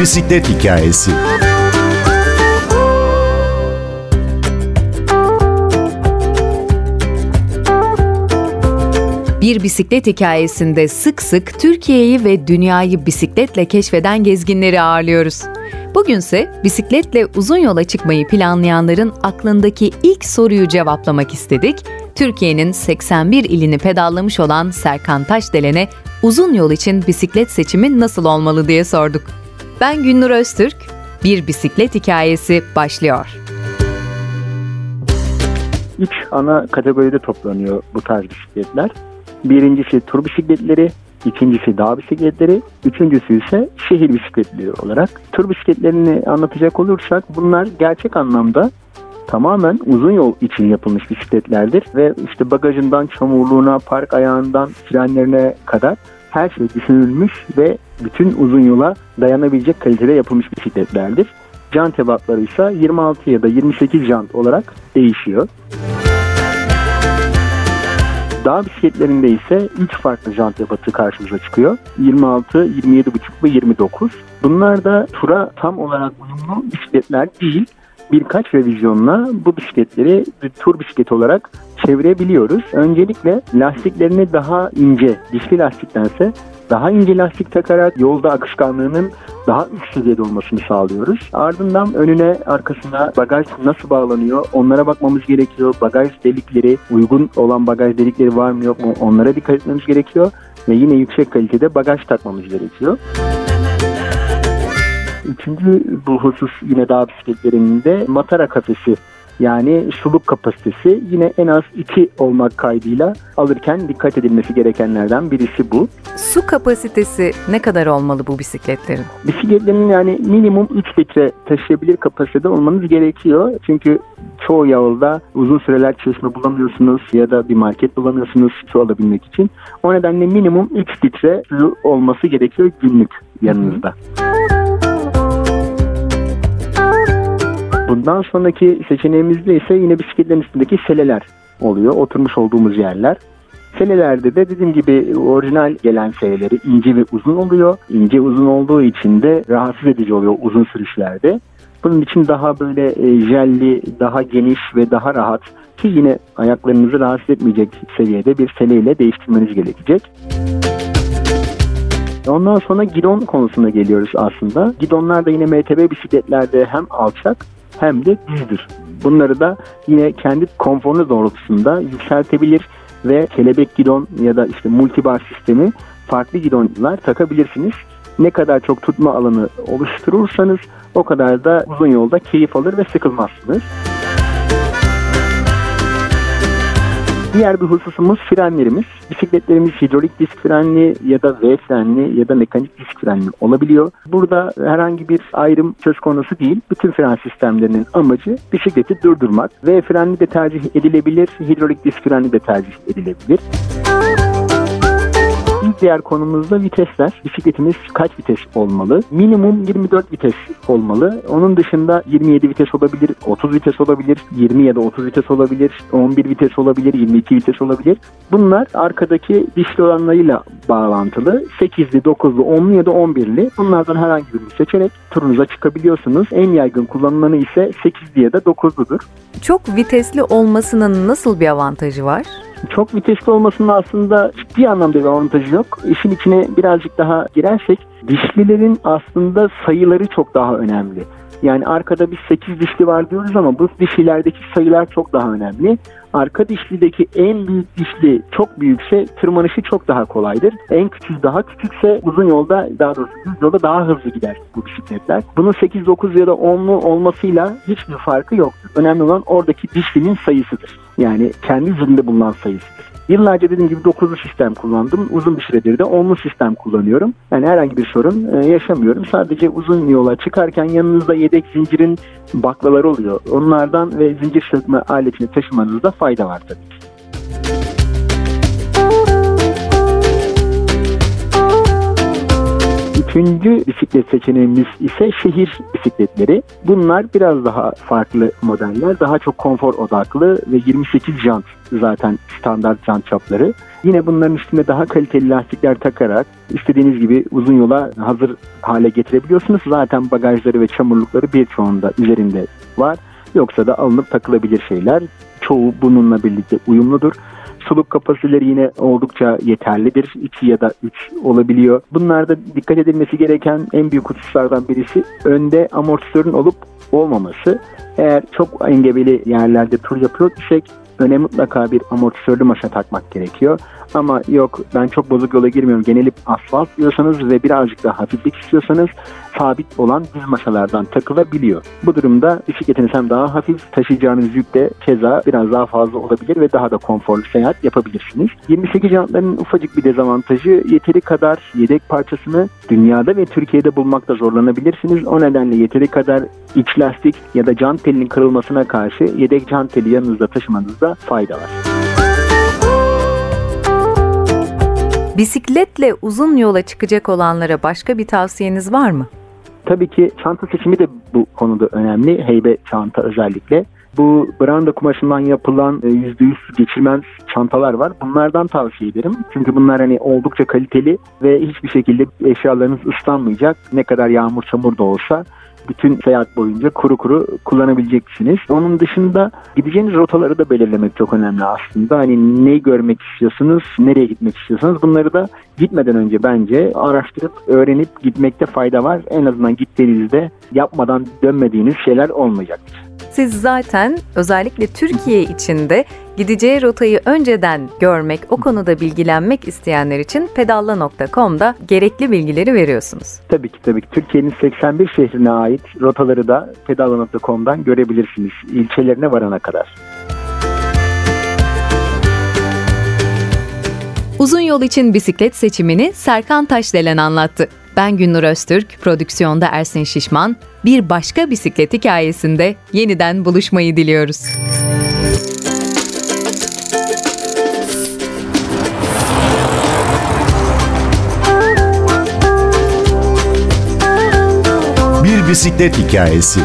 bisiklet hikayesi. Bir bisiklet hikayesinde sık sık Türkiye'yi ve dünyayı bisikletle keşfeden gezginleri ağırlıyoruz. Bugünse bisikletle uzun yola çıkmayı planlayanların aklındaki ilk soruyu cevaplamak istedik. Türkiye'nin 81 ilini pedallamış olan Serkan Taşdelen'e uzun yol için bisiklet seçimi nasıl olmalı diye sorduk. Ben Günnur Öztürk, bir bisiklet hikayesi başlıyor. Üç ana kategoride toplanıyor bu tarz bisikletler. Birincisi tur bisikletleri, ikincisi dağ bisikletleri, üçüncüsü ise şehir bisikletleri olarak. Tur bisikletlerini anlatacak olursak bunlar gerçek anlamda tamamen uzun yol için yapılmış bisikletlerdir ve işte bagajından çamurluğuna, park ayağından frenlerine kadar her şey düşünülmüş ve bütün uzun yola dayanabilecek kalitede yapılmış bisikletlerdir. Jant ebatları ise 26 ya da 28 jant olarak değişiyor. Dağ bisikletlerinde ise 3 farklı jant ebatı karşımıza çıkıyor. 26, 27,5 ve 29. Bunlar da tura tam olarak uyumlu bisikletler değil. Birkaç revizyonla bu bisikletleri bir tur bisikleti olarak çevirebiliyoruz. Öncelikle lastiklerini daha ince, dişli lastiktense daha ince lastik takarak yolda akışkanlığının daha üst seviyede olmasını sağlıyoruz. Ardından önüne arkasına bagaj nasıl bağlanıyor onlara bakmamız gerekiyor. Bagaj delikleri uygun olan bagaj delikleri var mı yok mu onlara dikkat etmemiz gerekiyor. Ve yine yüksek kalitede bagaj takmamız gerekiyor. Üçüncü bu husus yine dağ bisikletlerinde matara kafesi yani suluk kapasitesi yine en az 2 olmak kaydıyla alırken dikkat edilmesi gerekenlerden birisi bu. Su kapasitesi ne kadar olmalı bu bisikletlerin? Bisikletlerin yani minimum 3 litre taşıyabilir kapasitede olmanız gerekiyor. Çünkü çoğu yolda uzun süreler çeşme bulamıyorsunuz ya da bir market bulamıyorsunuz su alabilmek için. O nedenle minimum 3 litre su olması gerekiyor günlük yanınızda. Hı. Bundan sonraki seçeneğimizde ise yine bisikletlerin üstündeki seleler oluyor. Oturmuş olduğumuz yerler. Selelerde de dediğim gibi orijinal gelen seleleri ince ve uzun oluyor. İnce uzun olduğu için de rahatsız edici oluyor uzun sürüşlerde. Bunun için daha böyle e, jelli, daha geniş ve daha rahat ki yine ayaklarınızı rahatsız etmeyecek seviyede bir seleyle değiştirmeniz gerekecek. Ondan sonra gidon konusuna geliyoruz aslında. Gidonlar da yine MTB bisikletlerde hem alçak hem de düzdür. Bunları da yine kendi konforunu doğrultusunda yükseltebilir ve kelebek gidon ya da işte multibar sistemi farklı gidonlar takabilirsiniz. Ne kadar çok tutma alanı oluşturursanız o kadar da uzun yolda keyif alır ve sıkılmazsınız. Diğer bir hususumuz frenlerimiz. Bisikletlerimiz hidrolik disk frenli ya da V frenli ya da mekanik disk frenli olabiliyor. Burada herhangi bir ayrım söz konusu değil. Bütün fren sistemlerinin amacı bisikleti durdurmak. V frenli de tercih edilebilir, hidrolik disk frenli de tercih edilebilir. Bir diğer konumuzda vitesler. Bisikletimiz kaç vites olmalı? Minimum 24 vites olmalı. Onun dışında 27 vites olabilir, 30 vites olabilir, 20 ya da 30 vites olabilir, 11 vites olabilir, 22 vites olabilir. Bunlar arkadaki dişli oranlarıyla bağlantılı. 8'li, 9'lu, 10'lu ya da 11'li. Bunlardan herhangi birini seçerek turunuza çıkabiliyorsunuz. En yaygın kullanılanı ise 8'li ya da 9'ludur. Çok vitesli olmasının nasıl bir avantajı var? Çok vitesli olmasının aslında ciddi anlamda bir avantajı yok. İşin içine birazcık daha girersek dişlilerin aslında sayıları çok daha önemli. Yani arkada bir 8 dişli var diyoruz ama bu dişlilerdeki sayılar çok daha önemli. Arka dişlideki en büyük dişli çok büyükse tırmanışı çok daha kolaydır. En küçük daha küçükse uzun yolda daha doğrusu düz yolda daha hızlı gider bu bisikletler. Bunun 8, 9 ya da 10'lu olmasıyla hiçbir farkı yoktur. Önemli olan oradaki dişlinin sayısıdır. Yani kendi üzerinde bulunan sayısıdır. Yıllarca dediğim gibi 9'lu sistem kullandım. Uzun bir süredir de 10'lu sistem kullanıyorum. Yani herhangi bir sorun e, yaşamıyorum. Sadece uzun yola çıkarken yanınızda yedek zincirin baklaları oluyor. Onlardan ve zincir sökme aletini taşımanızda fayda var tabii. Üçüncü bisiklet seçeneğimiz ise şehir bisikletleri. Bunlar biraz daha farklı modeller. Daha çok konfor odaklı ve 28 jant zaten standart jant çapları. Yine bunların üstüne daha kaliteli lastikler takarak istediğiniz gibi uzun yola hazır hale getirebiliyorsunuz. Zaten bagajları ve çamurlukları birçoğunda üzerinde var. Yoksa da alınıp takılabilir şeyler. Çoğu bununla birlikte uyumludur. Suluk kapasiteleri yine oldukça yeterlidir. 2 ya da 3 olabiliyor. Bunlarda dikkat edilmesi gereken en büyük hususlardan birisi önde amortisörün olup olmaması. Eğer çok engebeli yerlerde tur yapıyor isek öne mutlaka bir amortisörlü maşa takmak gerekiyor. Ama yok ben çok bozuk yola girmiyorum genelip asfalt diyorsanız ve birazcık daha hafiflik istiyorsanız sabit olan düz maşalardan takılabiliyor. Bu durumda bisikletiniz hem daha hafif taşıyacağınız yük de keza biraz daha fazla olabilir ve daha da konforlu seyahat yapabilirsiniz. 28 jantların ufacık bir dezavantajı yeteri kadar yedek parçasını dünyada ve Türkiye'de bulmakta zorlanabilirsiniz. O nedenle yeteri kadar iç lastik ya da jant telinin kırılmasına karşı yedek jant teli yanınızda taşımanızda fayda var. Bisikletle uzun yola çıkacak olanlara başka bir tavsiyeniz var mı? Tabii ki çanta seçimi de bu konuda önemli. Heybe çanta özellikle. Bu branda kumaşından yapılan %100 e, geçirmez çantalar var. Bunlardan tavsiye ederim. Çünkü bunlar hani oldukça kaliteli ve hiçbir şekilde eşyalarınız ıslanmayacak. Ne kadar yağmur çamur da olsa bütün seyahat boyunca kuru kuru kullanabileceksiniz. Onun dışında gideceğiniz rotaları da belirlemek çok önemli aslında. Hani neyi görmek istiyorsunuz, nereye gitmek istiyorsanız bunları da gitmeden önce bence araştırıp öğrenip gitmekte fayda var. En azından gittiğinizde yapmadan dönmediğiniz şeyler olmayacaktır. Siz zaten özellikle Türkiye içinde gideceği rotayı önceden görmek, o konuda bilgilenmek isteyenler için pedalla.com'da gerekli bilgileri veriyorsunuz. Tabii ki tabii ki. Türkiye'nin 81 şehrine ait rotaları da pedalla.com'dan görebilirsiniz. ilçelerine varana kadar. Uzun yol için bisiklet seçimini Serkan Taşdelen anlattı. Ben Günnur Öztürk, prodüksiyonda Ersin Şişman. Bir başka bisiklet hikayesinde yeniden buluşmayı diliyoruz. Bir bisiklet hikayesi.